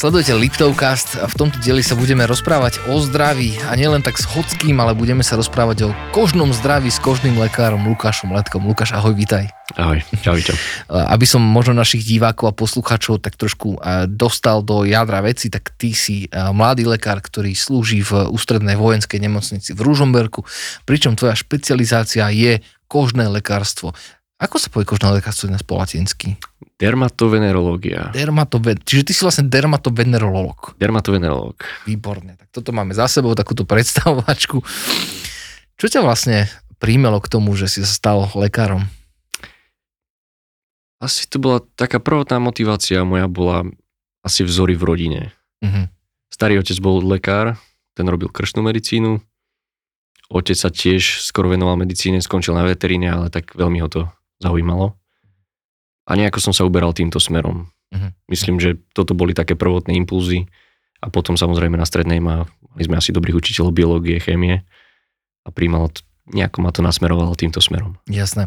Sledujete Liptovcast a v tomto dieli sa budeme rozprávať o zdraví a nielen tak s hockým, ale budeme sa rozprávať o kožnom zdraví s kožným lekárom Lukášom Letkom. Lukáš, ahoj, vítaj. Ahoj, čau, čau. Aby som možno našich divákov a poslucháčov tak trošku dostal do jadra veci, tak ty si mladý lekár, ktorý slúži v ústrednej vojenskej nemocnici v Ružomberku, pričom tvoja špecializácia je kožné lekárstvo. Ako sa povie kožné lekárstvo dnes po latinsky? Dermatovenerológia. Dermatoven... Čiže ty si vlastne dermatovenerológ. Dermatovenerológ. Výborne. Tak toto máme za sebou, takúto predstavovačku. Čo ťa vlastne príjmelo k tomu, že si sa stal lekárom? Asi to bola taká prvotná motivácia moja bola asi vzory v rodine. Uh-huh. Starý otec bol lekár, ten robil kršnú medicínu. Otec sa tiež skoro venoval medicíne, skončil na veteríne, ale tak veľmi ho to zaujímalo. A nejako som sa uberal týmto smerom. Uh-huh. Myslím, že toto boli také prvotné impulzy a potom samozrejme na strednej ma, mali sme asi dobrých učiteľov biológie, chémie a príjmalo to, nejako ma to nasmerovalo týmto smerom. Jasné.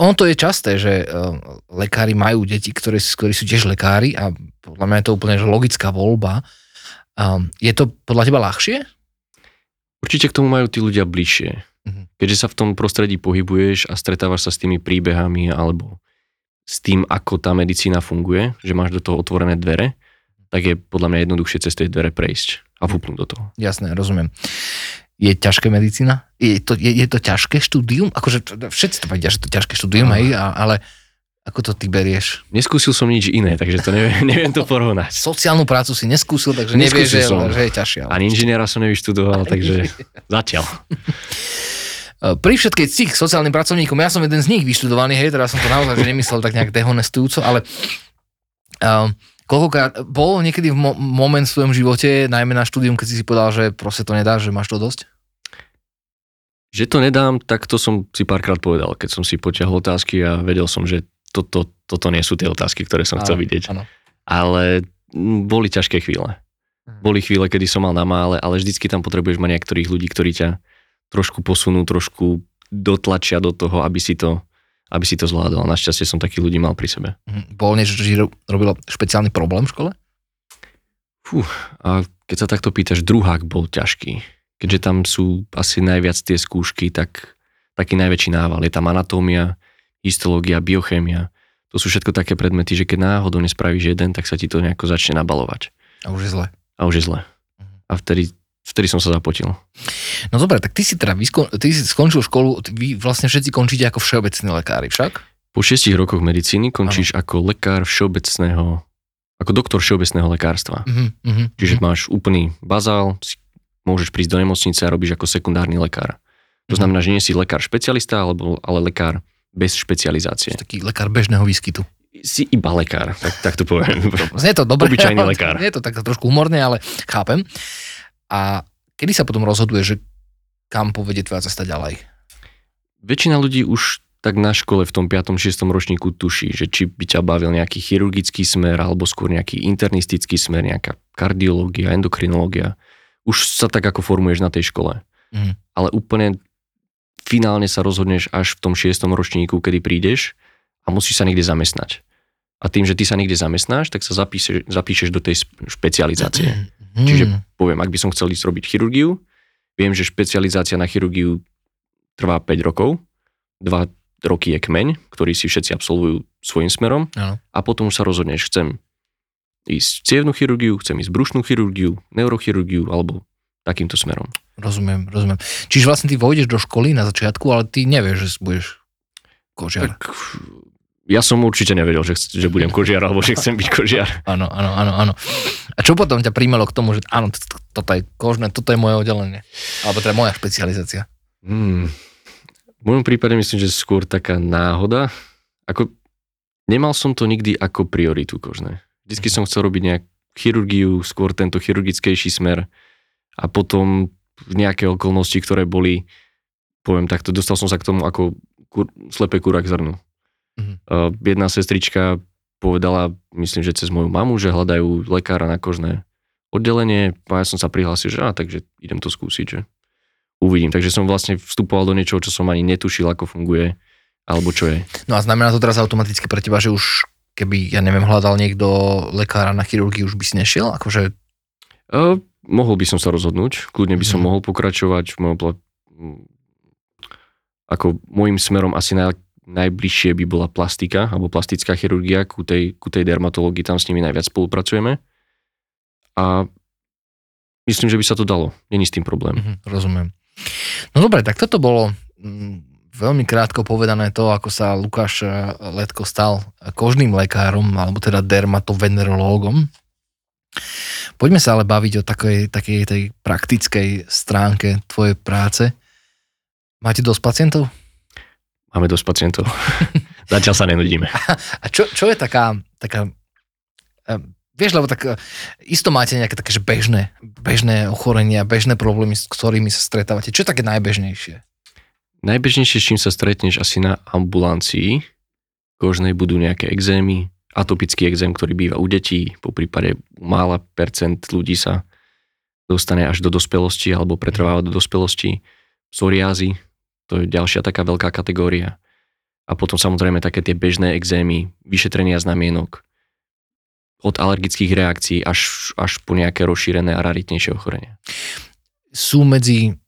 On to je časté, že e, lekári majú deti, ktorí, ktorí sú tiež lekári a podľa mňa je to úplne logická voľba. Je to podľa teba ľahšie? Určite k tomu majú tí ľudia bližšie. Mhm. Keďže sa v tom prostredí pohybuješ a stretávaš sa s tými príbehami alebo s tým, ako tá medicína funguje, že máš do toho otvorené dvere, tak je podľa mňa jednoduchšie cez tie dvere prejsť a vúpnúť do toho. Jasné, rozumiem. Je ťažké medicína? Je to, je, je to ťažké štúdium? Akože všetci to vedia, že to ťažké štúdium, no. ale ako to ty berieš? Neskúsil som nič iné, takže to neviem, neviem to porovnať. Sociálnu prácu si neskúsil, takže nevieš, že, že je ťažšie. Ani inžiniera som nevyštudoval, takže zatiaľ. Eh, pri všetkej cích sociálnym pracovníkom, ja som jeden z nich vyštudovaný, hej, teraz som to naozaj že nemyslel tak nejak dehonestujúco, ale uh, koľkokrát bol niekedy v mo- moment v svojom živote, najmä na štúdium, keď si si povedal, že proste to nedáš, že máš to dosť? Že to nedám, tak to som si párkrát povedal, keď som si potiahol otázky a vedel som, že toto, toto nie sú tie otázky, ktoré som chcel vidieť. Áno. Ale boli ťažké chvíle. Mhm. Boli chvíle, kedy som mal na mále, ale vždycky tam potrebuješ mať niektorých ľudí, ktorí ťa trošku posunú, trošku dotlačia do toho, aby si to, aby si to zvládol. Našťastie som takých ľudí mal pri sebe. Mhm. Bol niečo, čo robilo špeciálny problém v škole? Fú, a keď sa takto pýtaš, druhák bol ťažký. Keďže tam sú asi najviac tie skúšky, tak taký najväčší nával. Je tam anatómia, histológia, biochémia. To sú všetko také predmety, že keď náhodou nespravíš jeden, tak sa ti to nejako začne nabalovať. A už je zle. A už je zle. Mhm. A vtedy vtedy som sa zapotil. No dobre, tak ty si teda vyskon, ty si skončil školu, vy vlastne všetci končíte ako všeobecní lekári však? Po šiestich rokoch medicíny končíš ano. ako lekár všeobecného, ako doktor všeobecného lekárstva. Uh-huh, uh-huh, Čiže uh-huh. máš úplný bazál, môžeš prísť do nemocnice a robíš ako sekundárny lekár. To uh-huh. znamená, že nie si lekár špecialista, alebo, ale lekár bez špecializácie. Taký lekár bežného výskytu si iba lekár, tak, tak to poviem. Znie to dobre, Obyčajný lekár. Je to tak trošku humorné, ale chápem. A kedy sa potom rozhoduje, že kam povedie tvoja cesta ďalej? Väčšina ľudí už tak na škole v tom 5. 6. ročníku tuší, že či by ťa bavil nejaký chirurgický smer alebo skôr nejaký internistický smer, nejaká kardiológia, endokrinológia. Už sa tak ako formuješ na tej škole. Mm. Ale úplne finálne sa rozhodneš až v tom 6. ročníku, kedy prídeš a musíš sa niekde zamestnať. A tým, že ty sa niekde zamestnáš, tak sa zapíšeš, zapíšeš do tej špecializácie. Hmm. Čiže poviem, ak by som chcel ísť robiť chirurgiu, viem, že špecializácia na chirurgiu trvá 5 rokov, 2 roky je kmeň, ktorý si všetci absolvujú svojim smerom ano. a potom sa rozhodneš, chcem ísť cievnú chirurgiu, chcem ísť brušnú chirurgiu, neurochirurgiu alebo takýmto smerom. Rozumiem, rozumiem. Čiže vlastne ty vojdeš do školy na začiatku, ale ty nevieš, že budeš kožiar. Tak ja som určite nevedel, že, že budem kožiar alebo že chcem byť kožiar. Áno, áno, áno, áno. A čo potom ťa príjmalo k tomu, že áno, toto je kožné, toto je moje oddelenie? Alebo teda moja špecializácia? Hmm. V mojom prípade myslím, že skôr taká náhoda. Ako, nemal som to nikdy ako prioritu kožné. Vždycky som chcel robiť nejak chirurgiu, skôr tento chirurgickejší smer a potom nejaké okolnosti, ktoré boli, poviem takto, dostal som sa k tomu ako kur, slepé kúra k zrnu. Uh, jedna sestrička povedala, myslím, že cez moju mamu, že hľadajú lekára na kožné oddelenie a ja som sa prihlásil, že á, takže idem to skúsiť, že uvidím. Takže som vlastne vstupoval do niečoho, čo som ani netušil, ako funguje, alebo čo je. No a znamená to teraz automaticky pre teba, že už keby, ja neviem, hľadal niekto lekára na chirurgii, už by si nešiel? Akože... Uh, mohol by som sa rozhodnúť, kľudne by som mm. mohol pokračovať v mojom pla- ako môjim smerom asi naj, najbližšie by bola plastika alebo plastická chirurgia ku tej, ku tej dermatológii, tam s nimi najviac spolupracujeme. A myslím, že by sa to dalo, není s tým problém. Mm-hmm, rozumiem. No dobre, tak toto bolo mm, veľmi krátko povedané to, ako sa Lukáš eh, Letko stal kožným lekárom, alebo teda dermatovenerológom. Poďme sa ale baviť o takej, takej tej praktickej stránke tvojej práce. Máte dosť pacientov? Máme dosť pacientov. Zatiaľ sa nenudíme. A čo, čo je taká, taká uh, vieš, lebo tak uh, isto máte nejaké také že bežné, bežné ochorenia, bežné problémy, s ktorými sa stretávate. Čo je také najbežnejšie? Najbežnejšie, s čím sa stretneš asi na ambulancii kožnej budú nejaké exémy, atopický exém, ktorý býva u detí, po prípade mála percent ľudí sa dostane až do dospelosti alebo pretrváva do dospelosti. Psoriázy, to je ďalšia taká veľká kategória. A potom samozrejme také tie bežné exémy, vyšetrenia znamienok, od alergických reakcií až, až po nejaké rozšírené a raritnejšie ochorenia. Sú medzi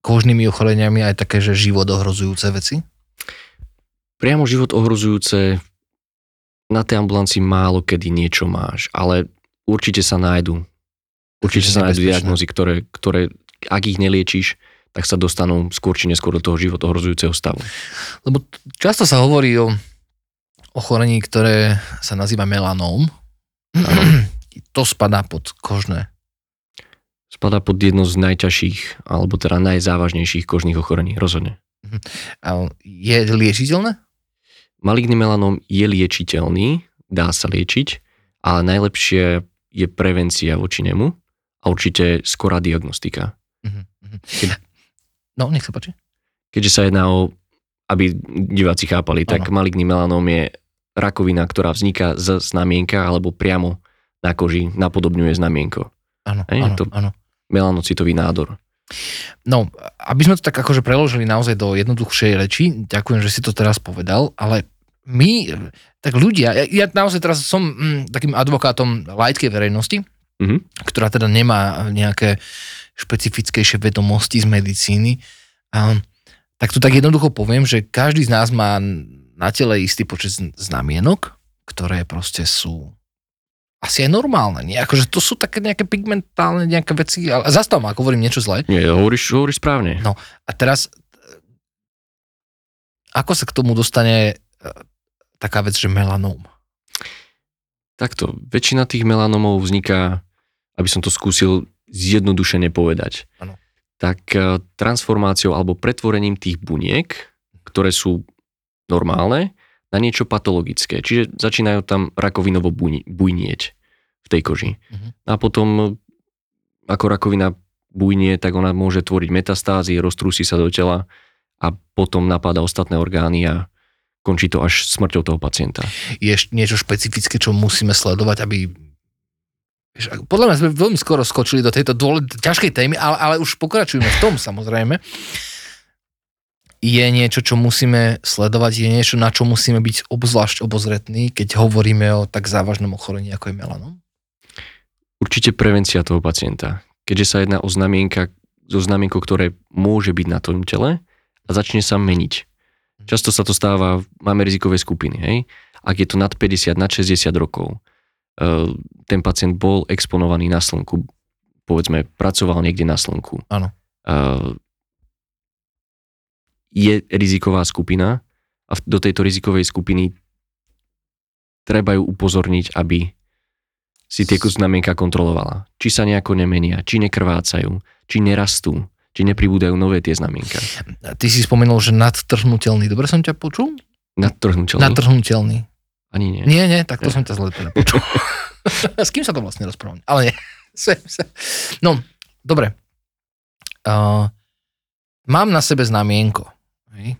kožnými ochoreniami aj také, že život ohrozujúce veci? Priamo život ohrozujúce na tej ambulancii málo kedy niečo máš, ale určite sa nájdu. Určite sa nájdu diagnózy, ktoré, ktoré, ak ich neliečíš, tak sa dostanú skôr či neskôr do toho život ohrozujúceho stavu. Lebo často sa hovorí o ochorení, ktoré sa nazýva melanóm. to spadá pod kožné. Spadá pod jedno z najťažších, alebo teda najzávažnejších kožných ochorení, rozhodne. Mhm. A je liečiteľné? Maligný melanóm je liečiteľný, dá sa liečiť, ale najlepšie je prevencia voči nemu a určite skorá diagnostika. Uh-huh. Keď, no, nech sa páči. Keďže sa jedná o, aby diváci chápali, ano. tak maligný melanóm je rakovina, ktorá vzniká z znamienka alebo priamo na koži napodobňuje znamienko. Áno, áno, áno. Melanocitový nádor. No, aby sme to tak akože preložili naozaj do jednoduchšej reči, ďakujem, že si to teraz povedal, ale my, tak ľudia, ja, ja naozaj teraz som mm, takým advokátom laickej verejnosti, mm-hmm. ktorá teda nemá nejaké špecifickejšie vedomosti z medicíny, a, tak to tak jednoducho poviem, že každý z nás má na tele istý počet znamienok, ktoré proste sú asi je normálne, nie? Akože to sú také nejaké pigmentálne nejaké veci, ale zastav ma, ak hovorím niečo zlé. Nie, hovoríš, hovoríš správne. No a teraz, ako sa k tomu dostane e, taká vec, že melanóm? Takto, väčšina tých melanómov vzniká, aby som to skúsil zjednodušene povedať, ano. tak e, transformáciou alebo pretvorením tých buniek, ktoré sú normálne, na niečo patologické. Čiže začínajú tam rakovinovo bujnieť v tej koži. Uh-huh. A potom, ako rakovina bujnie, tak ona môže tvoriť metastázy, roztrúsi sa do tela a potom napadá ostatné orgány a končí to až smrťou toho pacienta. Je niečo špecifické, čo musíme sledovať, aby podľa mňa sme veľmi skoro skočili do tejto dôležitej, ťažkej témy, ale, ale už pokračujeme v tom samozrejme je niečo, čo musíme sledovať, je niečo, na čo musíme byť obzvlášť obozretní, keď hovoríme o tak závažnom ochorení, ako je melanom? Určite prevencia toho pacienta. Keďže sa jedná o znamienka, zo znamienko, ktoré môže byť na tom tele a začne sa meniť. Mhm. Často sa to stáva, máme rizikové skupiny, hej? Ak je to nad 50, nad 60 rokov, ten pacient bol exponovaný na slnku, povedzme, pracoval niekde na slnku. Áno eh, je riziková skupina a do tejto rizikovej skupiny treba ju upozorniť, aby si tie znamienka kontrolovala. Či sa nejako nemenia, či nekrvácajú, či nerastú, či nepribúdajú nové tie znamienka. Ty si spomenul, že nadtrhnutelný. Dobre som ťa počul? Nadtrhnutelný? Nadtrhnutelný. Ani nie. Nie, nie, tak to nie. som ťa zle teda počul. S kým sa to vlastne rozprávam? Ale nie. No, dobre. Uh, mám na sebe znamienko. Hej.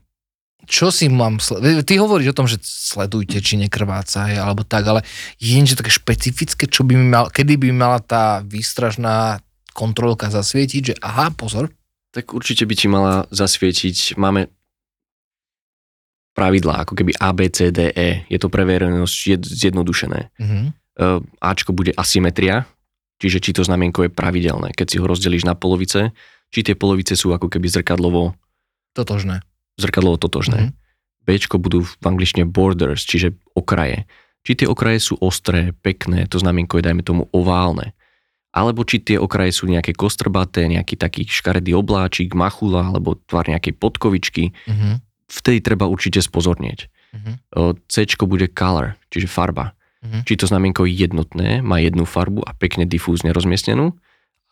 Čo si mám sledovať? Ty hovoríš o tom, že sledujte, či nekrváca, alebo tak, ale je niečo také špecifické, čo by mi mal, kedy by mala tá výstražná kontrolka zasvietiť, že aha, pozor. Tak určite by ti mala zasvietiť, máme pravidlá, ako keby A, B, C, D, E. Je to pre verejnosť jed- zjednodušené. Mhm. Uh, Ačko bude asymetria, čiže či to znamienko je pravidelné. Keď si ho rozdelíš na polovice, či tie polovice sú ako keby zrkadlovo, Totožné. zrkadlovo totožné. Mhm. Bčko budú v angličtine borders, čiže okraje. Či tie okraje sú ostré, pekné, to znamienko je dajme tomu oválne. Alebo či tie okraje sú nejaké kostrbaté, nejaký taký škaredý obláčik, machula alebo tvar nejakej podkovičky, Mhm. Vtedy treba určite spozornieť. Mhm. C bude color, čiže farba. Mhm. Či to znamienko je jednotné, má jednu farbu a pekne difúzne rozmiestnenú,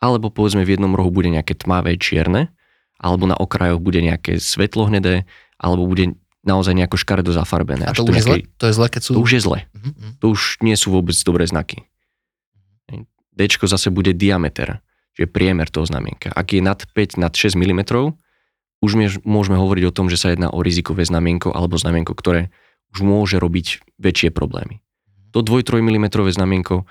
alebo povedzme v jednom rohu bude nejaké tmavé čierne, alebo na okrajoch bude nejaké svetlohnedé, alebo bude naozaj nejako škaredo zafarbené. A až to už je zle? To je zle, keď sú... To už je zle. Mhm, mhm. To už nie sú vôbec dobré znaky. D zase bude diameter, čiže priemer toho znamienka. Ak je nad 5, nad 6 mm, už môžeme hovoriť o tom, že sa jedná o rizikové znamienko alebo znamienko, ktoré už môže robiť väčšie problémy. To 2-3 mm znamienko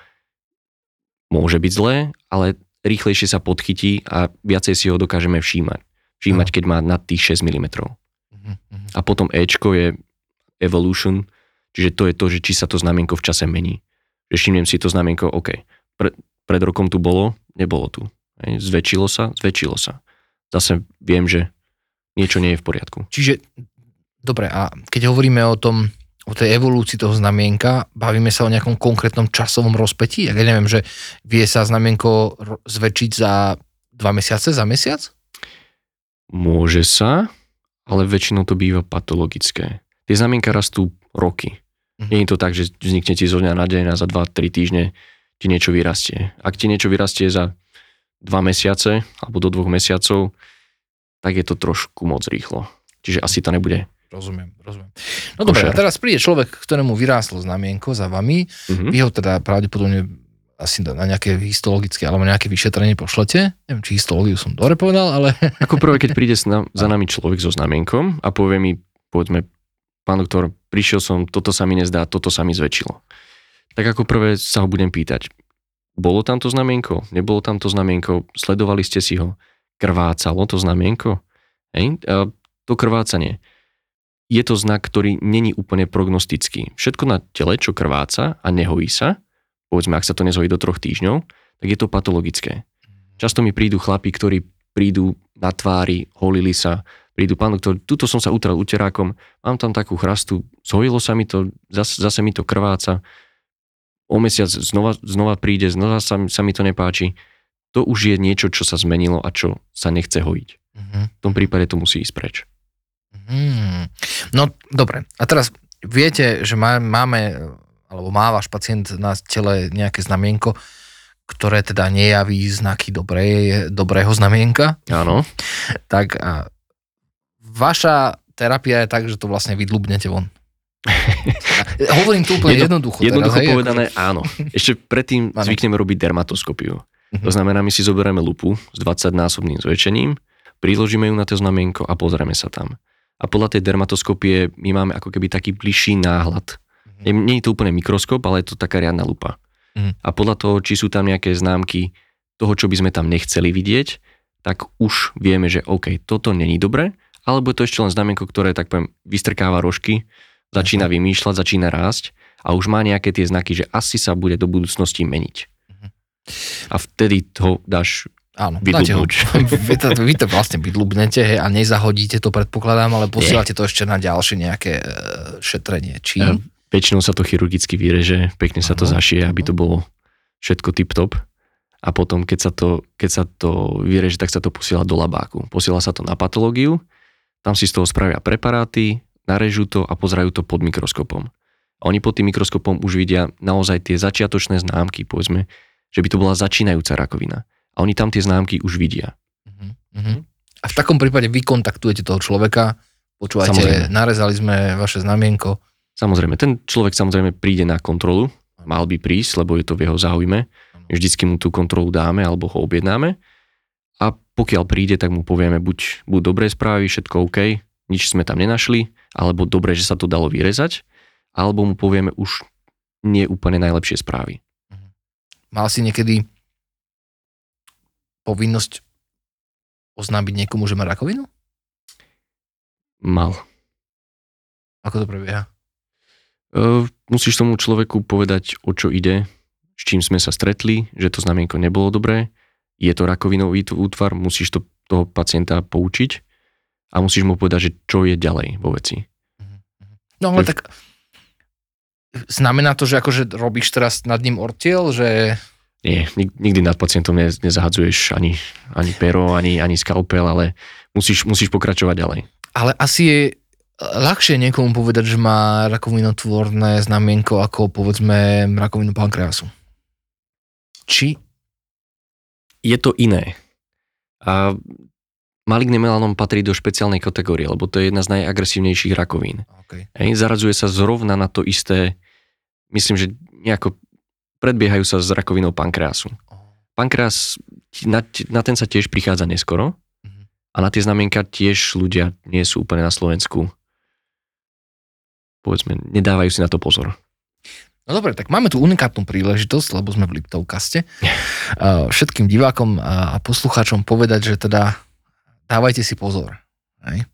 môže byť zlé, ale rýchlejšie sa podchytí a viacej si ho dokážeme všímať. Všímať, keď má nad tých 6 mm. Mhm, mhm. A potom Ečko je evolution, čiže to je to, že či sa to znamienko v čase mení. Že všimnem si to znamienko, OK, pre, pred rokom tu bolo, nebolo tu. Zväčšilo sa, zväčšilo sa. Zase viem, že niečo nie je v poriadku. Čiže, dobre, a keď hovoríme o tom, o tej evolúcii toho znamienka, bavíme sa o nejakom konkrétnom časovom rozpetí? Ja neviem, že vie sa znamienko zväčšiť za dva mesiace, za mesiac? Môže sa, ale väčšinou to býva patologické. Tie znamienka rastú roky. Mhm. Nie je to tak, že vznikne ti zo dňa na deň a za 2-3 týždne ti niečo vyrastie. Ak ti niečo vyrastie za 2 mesiace alebo do 2 mesiacov, tak je to trošku moc rýchlo. Čiže asi to nebude. Rozumiem, rozumiem. No dobre, a teraz príde človek, ktorému vyrástlo znamienko za vami, Mhm. vy ho teda pravdepodobne asi na nejaké histologické alebo nejaké vyšetrenie pošlete. Neviem, či histológiu som dobre povedal, ale Ako prvé, keď príde za nami človek so znamienkom a povie mi, povedzme, pán doktor, prišiel som, toto sa mi nezdá, toto sa mi zväčšilo. Tak ako prvé sa ho budem pýtať, bolo tam to znamienko, nebolo tam to znamienko, sledovali ste si ho, krvácalo to znamienko? Hej? A to krvácanie. Je to znak, ktorý není úplne prognostický. Všetko na tele, čo krváca a nehojí sa, povedzme, ak sa to nezhojí do troch týždňov, tak je to patologické. Často mi prídu chlapi, ktorí prídu na tvári, holili sa, prídu, pán doktor, tuto som sa utral uterákom, mám tam takú chrastu, zhojilo sa mi to, zase, zase mi to krváca, o mesiac znova, znova príde, znova sa, sa mi to nepáči. To už je niečo, čo sa zmenilo a čo sa nechce hojiť. Mhm. V tom prípade to musí ísť preč. Hmm. No dobre, a teraz viete, že má, máme, alebo má váš pacient na tele nejaké znamienko, ktoré teda nejaví znaky dobré, dobrého znamienka, Áno, tak a vaša terapia je tak, že to vlastne vydlubnete von. Hovorím to úplne Jedno- jednoducho. jednoducho teraz, hej, povedané áno. Ešte predtým zvykneme robiť dermatoskopiu. Mhm. To znamená, my si zoberieme lupu s 20-násobným zväčšením, priložíme ju na to znamienko a pozrieme sa tam. A podľa tej dermatoskopie my máme ako keby taký bližší náhľad. Nie, nie je to úplne mikroskop, ale je to taká riadna lupa. Mhm. A podľa toho, či sú tam nejaké známky toho, čo by sme tam nechceli vidieť, tak už vieme, že OK, toto není dobre, alebo je to ešte len znamienko, ktoré tak poviem vystrkáva rožky, začína vymýšľať, začína rásť a už má nejaké tie znaky, že asi sa bude do budúcnosti meniť. A vtedy ho dáš Áno, dáte ho. Vy to, vy to vlastne vydlubnete hej, a nezahodíte to, predpokladám, ale posielate to ešte na ďalšie nejaké e, šetrenie. Či... A Väčšinou sa to chirurgicky vyreže, pekne sa to Áno. zašije, aby to bolo všetko tip-top. A potom, keď sa, to, keď sa to vyreže, tak sa to posiela do labáku. Posiela sa to na patológiu, tam si z toho spravia preparáty, narežú to a pozerajú to pod mikroskopom. A oni pod tým mikroskopom už vidia naozaj tie začiatočné známky, povedzme, že by to bola začínajúca rakovina. A oni tam tie známky už vidia. Mhm. A v takom prípade vy kontaktujete toho človeka, počúvajte, Samozrejme. narezali sme vaše znamienko. Samozrejme, ten človek samozrejme príde na kontrolu, mal by prísť, lebo je to v jeho záujme. Vždycky mu tú kontrolu dáme alebo ho objednáme. A pokiaľ príde, tak mu povieme buď, buď dobré správy, všetko OK, nič sme tam nenašli, alebo dobre, že sa to dalo vyrezať, alebo mu povieme už nie úplne najlepšie správy. Mal si niekedy povinnosť oznámiť niekomu, že má rakovinu? Mal. Ako to prebieha? Uh, musíš tomu človeku povedať, o čo ide, s čím sme sa stretli, že to znamienko nebolo dobré, je to rakovinový útvar, musíš to, toho pacienta poučiť a musíš mu povedať, že čo je ďalej vo veci. No ale tak znamená to, že akože robíš teraz nad ním ortiel, že... Nie, nikdy nad pacientom ne, nezahadzuješ ani, ani pero, ani, ani skalpel, ale musíš, musíš pokračovať ďalej. Ale asi je ľahšie niekomu povedať, že má rakovinotvorné znamienko ako povedzme rakovinu pankreasu. Či? Je to iné. A maligný melanom patrí do špeciálnej kategórie, lebo to je jedna z najagresívnejších rakovín. Okay. Hej, zaradzuje sa zrovna na to isté, myslím, že nejako predbiehajú sa s rakovinou pankreasu. Pankreas, na, na ten sa tiež prichádza neskoro mhm. a na tie znamienka tiež ľudia nie sú úplne na Slovensku povedzme, nedávajú si na to pozor. No dobre, tak máme tu unikátnu príležitosť, lebo sme v Liptovkaste. Všetkým divákom a poslucháčom povedať, že teda dávajte si pozor. Hej.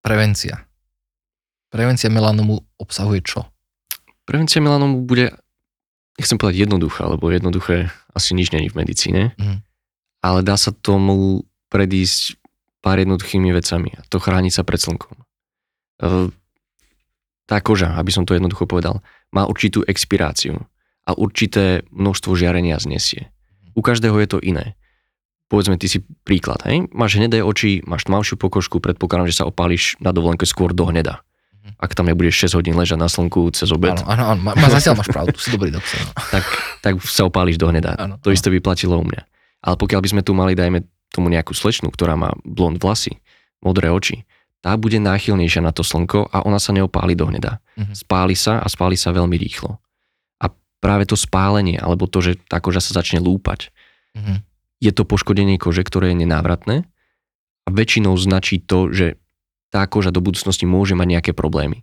Prevencia. Prevencia melanomu obsahuje čo? Prevencia melanomu bude, nechcem povedať jednoduchá, lebo jednoduché asi nič není v medicíne, mm. ale dá sa tomu predísť pár jednoduchými vecami. A to chrániť sa pred slnkom tá koža, aby som to jednoducho povedal, má určitú expiráciu a určité množstvo žiarenia znesie. U každého je to iné. Povedzme, ty si príklad, hej? Máš hnedé oči, máš tmavšiu pokožku, predpokladám, že sa opáliš na dovolenke skôr do hneda. Ak tam nebudeš 6 hodín ležať na slnku cez obed. Áno, áno, áno, má, zatiaľ máš pravdu, si dobrý doktor. Tak, tak sa opáliš do hneda. Áno, to áno. isté by platilo u mňa. Ale pokiaľ by sme tu mali, dajme tomu nejakú slečnu, ktorá má blond vlasy, modré oči, tá bude náchylnejšia na to slnko a ona sa neopáli do hneda. Mm-hmm. Spáli sa a spáli sa veľmi rýchlo. A práve to spálenie, alebo to, že tá koža sa začne lúpať, mm-hmm. je to poškodenie kože, ktoré je nenávratné a väčšinou značí to, že tá koža do budúcnosti môže mať nejaké problémy.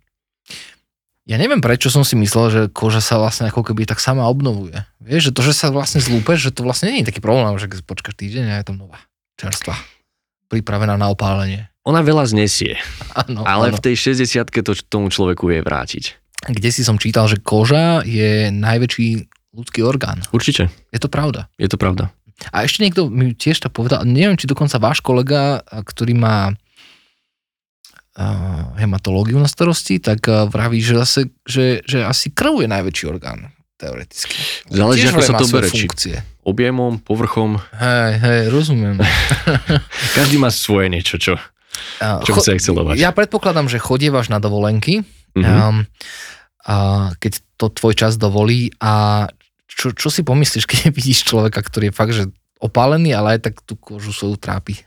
Ja neviem, prečo som si myslel, že koža sa vlastne ako keby tak sama obnovuje. Vieš, že to, že sa vlastne zlúpeš, že to vlastne nie je taký problém, že keď počkáš týždeň a je to nová, čerstvá, pripravená na opálenie. Ona veľa znesie, ano, ale ano. v tej 60 to tomu človeku je vrátiť. Kde si som čítal, že koža je najväčší ľudský orgán. Určite. Je to pravda. Je to pravda. A ešte niekto mi tiež to povedal, neviem, či dokonca váš kolega, ktorý má hematológiu na starosti, tak vraví, že, zase, že, že asi krv je najväčší orgán, teoreticky. Záleží, ako sa to bere. Funkcie. Objemom, povrchom. Hej, hej, rozumiem. Každý má svoje niečo, čo čo Cho- sa excelovať? Ja predpokladám, že chodievaš na dovolenky, mm-hmm. um, a keď to tvoj čas dovolí a čo, čo si pomyslíš, keď vidíš človeka, ktorý je fakt, že opálený, ale aj tak tú kožu svoju trápi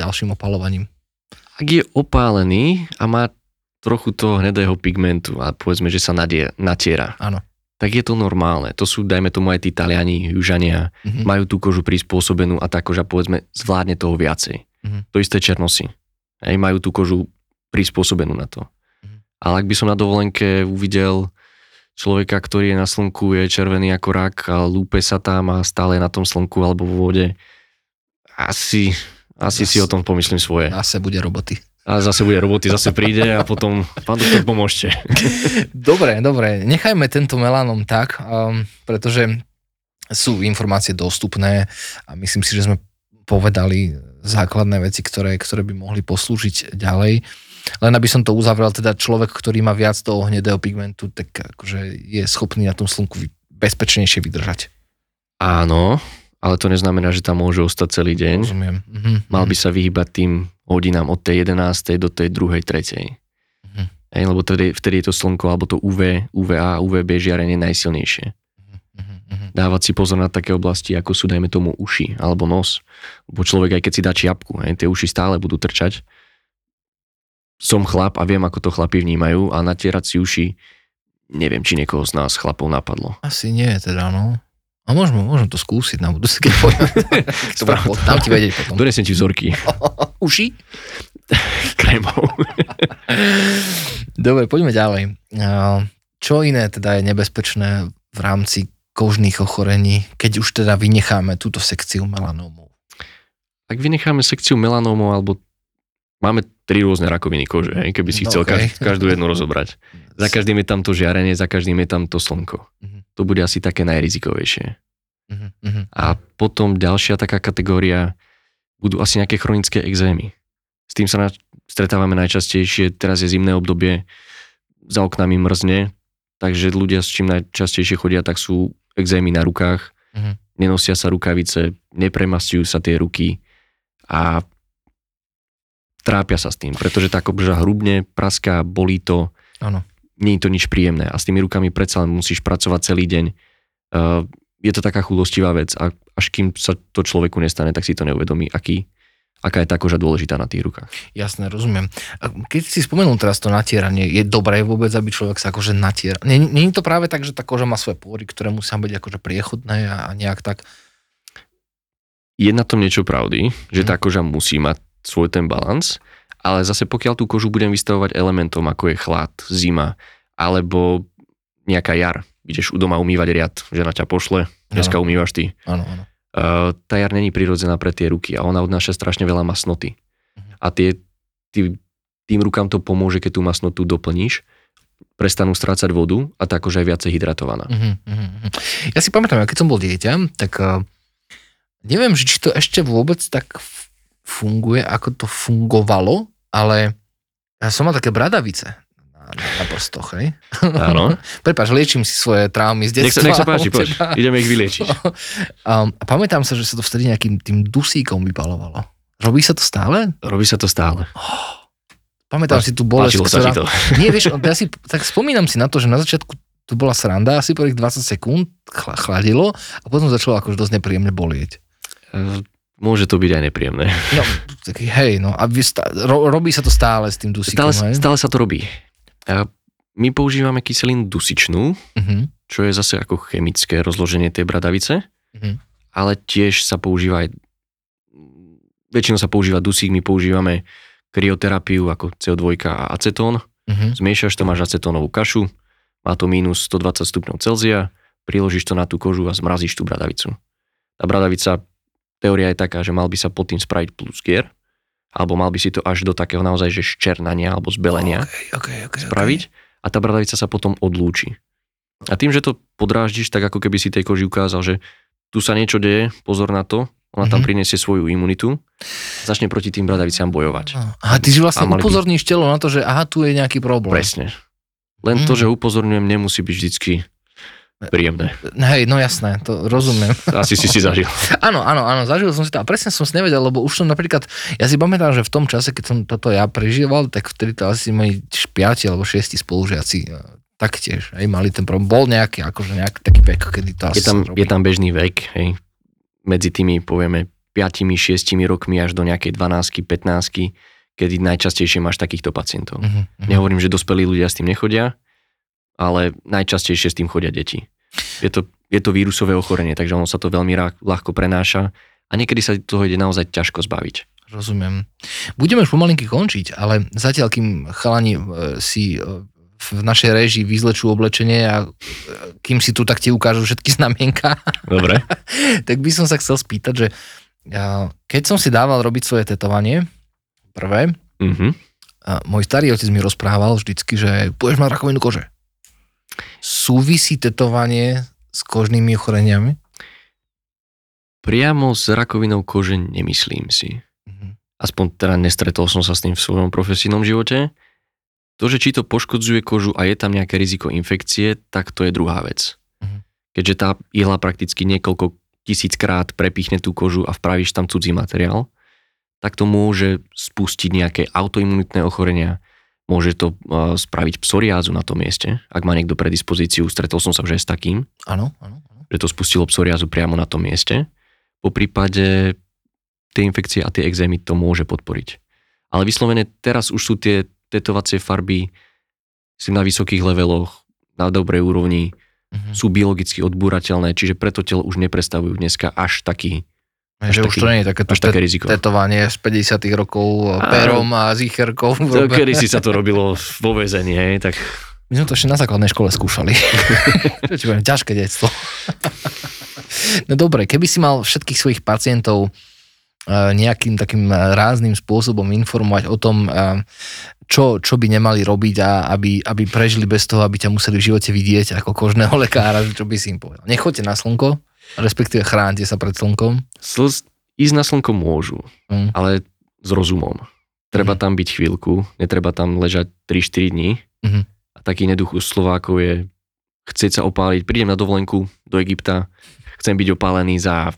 ďalším opalovaním? Ak je opálený a má trochu toho hnedého pigmentu a povedzme, že sa nadie, natiera, Áno. tak je to normálne. To sú, dajme tomu aj tí Taliani, Južania, mm-hmm. majú tú kožu prispôsobenú a tá koža povedzme zvládne toho viacej. Mm-hmm. To isté černosy. Hej, majú tú kožu prispôsobenú na to. Mhm. Ale ak by som na dovolenke uvidel človeka, ktorý je na slnku, je červený ako rak a lúpe sa tam a stále na tom slnku alebo v vode, asi, asi si o tom pomyslím svoje. Zase bude roboty. A zase bude roboty, zase príde a potom, pán doktor, pomôžte. Dobre, dobre, nechajme tento melanom tak, um, pretože sú informácie dostupné a myslím si, že sme povedali základné veci, ktoré, ktoré by mohli poslúžiť ďalej. Len aby som to uzavrel, teda človek, ktorý má viac toho hnedého pigmentu, tak akože je schopný na tom slnku bezpečnejšie vydržať. Áno, ale to neznamená, že tam môže ostať celý deň. Rozumiem. Mhm, Mal by mhm. sa vyhýbať tým hodinám od tej 11. do tej 2. 3. Mhm. Ej, lebo vtedy, vtedy je to slnko alebo to UV, UVA, UVB žiarenie najsilnejšie. Dávať si pozor na také oblasti, ako sú, dajme tomu, uši alebo nos. Lebo človek, aj keď si dá čiapku, hej, tie uši stále budú trčať. Som chlap a viem, ako to chlapi vnímajú a natierať si uši, neviem, či niekoho z nás chlapov napadlo. Asi nie, teda, no. A môžem, môžem to skúsiť na budúce, keď pôjdem. Dám ti vedieť potom. Donesem ti vzorky. Uši? Krémov. Dobre, poďme ďalej. Čo iné teda je nebezpečné v rámci kožných ochorení, keď už teda vynecháme túto sekciu melanómov? Ak vynecháme sekciu melanómov alebo máme tri rôzne rakoviny kože, keby si No, chcel okej. každú, jednu rozobrať. Za každým je tam to žiarenie, za každým je tam to slnko. Mhm. To bude asi také najrizikovejšie. Mhm. A potom ďalšia taká kategória budú asi nejaké chronické exémy. S tým sa na, stretávame najčastejšie, teraz je zimné obdobie, za oknami mrzne, takže ľudia s čím najčastejšie chodia, tak sú exémy na rukách, Mhm. nenosia sa rukavice, nepremastujú sa tie ruky a trápia sa s tým, pretože tá koža hrubne, praská, bolí to, Áno. Nie je to nič príjemné a s tými rukami predsa len musíš pracovať celý deň. Uh, je to taká chulostivá vec a až kým sa to človeku nestane, tak si to neuvedomí, aký, aká je tá koža dôležitá na tých rukách. Jasné, rozumiem. A Keď si spomenul teraz to natieranie, je dobré vôbec, aby človek sa akože natiera? Nie, nie je to práve tak, že tá koža má svoje pory, ktoré musia byť akože priechodné a, a nejak tak... Je na tom niečo pravdy, že Mhm. tá koža musí mať svoj ten balans, ale zase pokiaľ tú kožu budem vystavovať elementom, ako je chlad, zima, alebo nejaká jar, ideš u doma umývať riad, žena ťa pošle, dneska umývaš ty. Áno, áno. Uh, tá jar není prirodzená pre tie ruky a ona odnáša strašne veľa masnoty. Mhm. A tie, tý, tým rukám to pomôže, keď tú masnotu doplníš, prestanú strácať vodu a tá koža je viacej hydratovaná. Mhm, mhm. Ja si pamätám, keď som bol dieťa, tak uh, neviem, či to ešte vôbec tak funguje, ako to fungovalo, ale ja som mal také bradavice na, na, prstoch, hej? Áno. Prepáč, liečím si svoje traumy z Nech sa, detstva. nech sa páči, poď, ideme ich vyliečiť. Um, a pamätám sa, že sa to vtedy nejakým tým dusíkom vypalovalo. Robí sa to stále? Robí sa to stále. Pamätám si tú bolesť, ti to. Nie, vieš, ja si, tak spomínam si na to, že na začiatku to bola sranda, asi prvých 20 sekúnd chla, chladilo a potom začalo akože dosť nepríjemne bolieť. Môže to byť aj nepríjemné. No, taký, hej, no a stá, ro, robí sa to stále s tým dusíkom, Stále, hej? stále sa to robí. A my používame kyselinu dusičnú, Uh-huh, čo je zase ako chemické rozloženie tej bradavice, uh-huh. ale tiež sa používa aj väčšinou sa používa dusík, my používame kryoterapiu ako CO2 a acetón. Uh-huh. Zmiešaš to, máš acetónovú kašu, má to minus 120 stupňov Celzia, priložíš to na tú kožu a zmrazíš tú bradavicu. Tá bradavica, teória je taká, že mal by sa pod tým spraviť plus gier, alebo mal by si to až do takého naozaj, že ščernania alebo zbelenia Okay, okay, okay, spraviť a tá bradavica sa potom odlúči. A tým, že to podráždiš, tak ako keby si tej koži ukázal, že tu sa niečo deje, pozor na to, ona tam Mhm. prinesie svoju imunitu, začne proti tým bradaviciam bojovať. Aha, ty si vlastne A mali by- upozorníš telo na to, že aha, tu je nejaký problém. Presne. Len to, Mhm. že upozorňujem, nemusí byť vždycky príjemné. Hej, no jasné, to rozumiem. Asi si si zažil. Áno, áno, áno, zažil som si to a presne som si nevedel, lebo už som napríklad, ja si pamätám, že v tom čase, keď som toto ja prežíval, tak vtedy to asi moji piati alebo šiesti spolužiaci e, taktiež, hej, mali ten problém. Bol nejaký, akože nejaký taký vek, kedy to asi Je tam, je tam bežný vek, hej, medzi tými, povieme, 5-6 rokmi až do nejakej 12-15, kedy najčastejšie máš takýchto pacientov. Mhm, mhm. Nehovorím, že dospelí ľudia s tým nechodia, ale najčastejšie s tým chodia deti. Je to, je to vírusové ochorenie, takže ono sa to veľmi rá- ľahko prenáša a niekedy sa toho ide naozaj ťažko zbaviť. Rozumiem. Budeme už pomalinky končiť, ale zatiaľ, kým chalani e, si e, v našej režii vyzlečú oblečenie a e, kým si tu tak ti ukážu všetky znamienka, Dobre. tak by som sa chcel spýtať, že keď som si dával robiť svoje tetovanie, prvé, Mhm. a môj starý otec mi rozprával vždycky, že budeš mať rakovinu kože. Súvisí tetovanie s kožnými ochoreniami? Priamo s rakovinou kože nemyslím si. Mhm. Aspoň teda nestretol som sa s tým v svojom profesijnom živote. To, že či to poškodzuje kožu a je tam nejaké riziko infekcie, tak to je druhá vec. Mhm. Keďže tá ihla prakticky niekoľko tisíckrát prepichne tú kožu a vpravíš tam cudzí materiál, tak to môže spustiť nejaké autoimunitné ochorenia, môže to spraviť psoriázu na tom mieste, ak má niekto predispozíciu, stretol som sa už aj s takým, Áno, áno. že to spustilo psoriázu priamo na tom mieste. Po prípade tie infekcie a tie exémy to môže podporiť. Ale vyslovene teraz už sú tie tetovacie farby si na vysokých leveloch, na dobrej úrovni, Mhm. sú biologicky odbúrateľné, čiže preto telo už neprestavujú dneska až taký, Že až už taký- to nie je takéto také riziko. tetovanie z 50 rokov Áno. perom a zicherkou. To, kedy si sa to robilo vo väzení, hej, tak My sme to ešte na základnej škole skúšali. Čo ti poviem, ťažké detstvo. no dobre, keby si mal všetkých svojich pacientov nejakým takým rázným spôsobom informovať o tom, čo, čo by nemali robiť a aby, aby prežili bez toho, aby ťa museli v živote vidieť ako kožného lekára, čo by si im povedal. Nechoďte na slnko, respektíve chránte sa pred slnkom. Slz, ísť na slnko môžu, mm. ale s rozumom. Treba mm. tam byť chvíľku, netreba tam ležať 3-4 dní. Mm. A taký neduch u Slovákov je chcieť sa opáliť, prídem na dovolenku do Egypta, chcem byť opálený za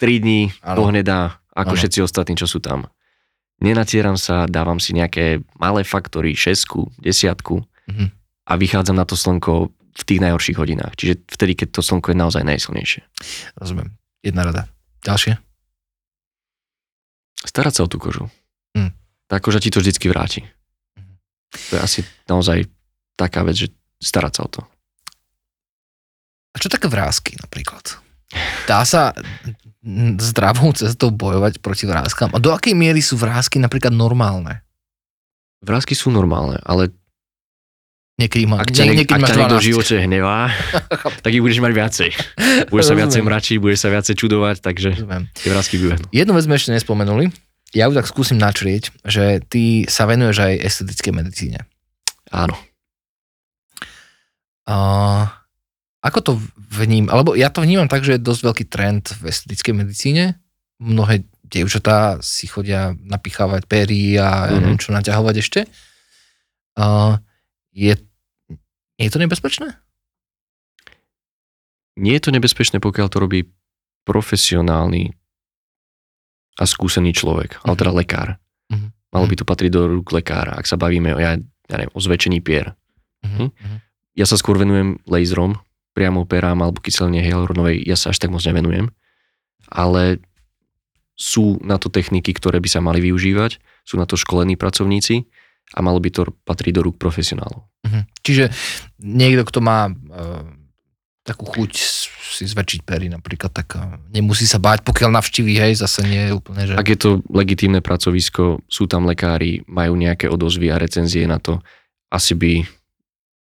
3 dní, ano. hnedá, ako ano. všetci ostatní, čo sú tam nenatieram sa, dávam si nejaké malé faktory, šesku, desiatku mm-hmm. a vychádzam na to slnko v tých najhorších hodinách. Čiže vtedy, keď to slnko je naozaj najsilnejšie. Rozumiem. Jedna rada. Ďalšie? Starať sa o tú kožu. Mm. Tá koža ti to vždycky vráti. Mm. To je asi naozaj taká vec, že starať sa o to. A čo také vrázky napríklad? Dá sa zdravou cestou bojovať proti vrázkam? A do akej miery sú vrázky napríklad normálne? Vrázky sú normálne, ale Niekedy ma, ak ťa, nie, niekedy ak ťa niekto v živote hnevá, tak ich budeš mať viacej. Budeš sa viacej mračiť, budeš sa viacej čudovať, takže Rozumiem. tie vrázky vybehnú. Jednu vec sme ešte nespomenuli. Ja ju tak skúsim načrieť, že ty sa venuješ aj estetickej medicíne. Áno. Uh, ako to vním, alebo ja to vnímam tak, že je dosť veľký trend v estetickej medicíne. Mnohé dievčatá si chodia napichávať pery a mm-hmm. neviem čo naťahovať ešte. Uh, je, je to nebezpečné? Nie je to nebezpečné, pokiaľ to robí profesionálny a skúsený človek, mm-hmm. ale teda lekár. Mm-hmm. Malo by to patriť do rúk lekára, ak sa bavíme o, ja, ja neviem, o zväčšení pier. Hm? Ja sa skôr venujem laserom, priamo operám alebo kyseline hyaluronovej ja sa až tak moc nevenujem. Ale sú na to techniky, ktoré by sa mali využívať, sú na to školení pracovníci a malo by to patriť do rúk profesionálov. Mhm. Čiže niekto, kto má e, takú chuť si zväčšiť pery napríklad, tak e, nemusí sa báť, pokiaľ navštíví, hej, zase nie je úplne, že... Ak je to legitímne pracovisko, sú tam lekári, majú nejaké odozvy a recenzie na to, asi by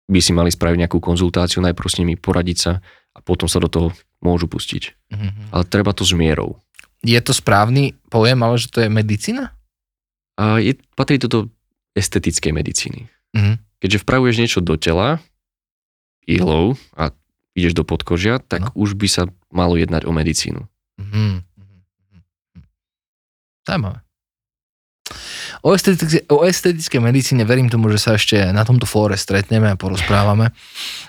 by si mali spraviť nejakú konzultáciu, najprv s nimi poradiť sa a potom sa do toho môžu pustiť. Mm-hmm. Ale treba to s mierou. Je to správny pojem, ale že to je medicína? A je, patrí to do estetickej medicíny. Mm-hmm. Keďže vpravuješ niečo do tela, ihlou a ideš do podkožia, tak no. už by sa malo jednať o medicínu. Mm-hmm. O, estetické, o estetickej medicíne verím tomu, že sa ešte na tomto fóre stretneme a porozprávame.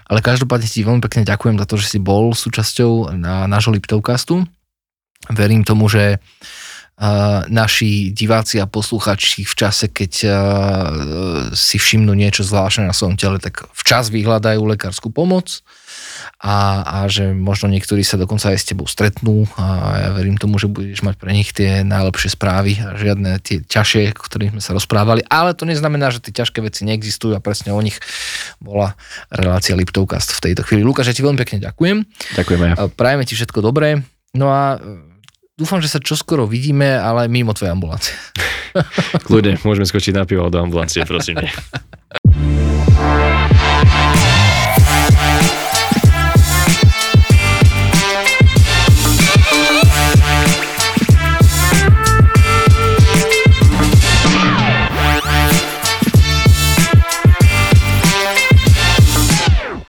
Ale každopádne ti veľmi pekne ďakujem za to, že si bol súčasťou na nášho Liptovkastu. Verím tomu, že uh, naši diváci a posluchači v čase, keď si všimnú niečo zvláštne na svojom tele, tak včas vyhľadajú lekárskú pomoc a, a že možno niektorí sa dokonca aj s tebou stretnú a ja verím tomu, že budeš mať pre nich tie najlepšie správy a žiadne tie ťažšie, o ktorých sme sa rozprávali, ale to neznamená, že tie ťažké veci neexistujú a presne o nich bola relácia Liptovcast v tejto chvíli. Lukáš, ja ti veľmi pekne ďakujem. Ďakujeme. Prajeme ti všetko dobré. No a dúfam, že sa čoskoro vidíme, ale mimo tvojej ambulancie. Kľudne, môžeme skočiť na pivo do ambulancie, prosím.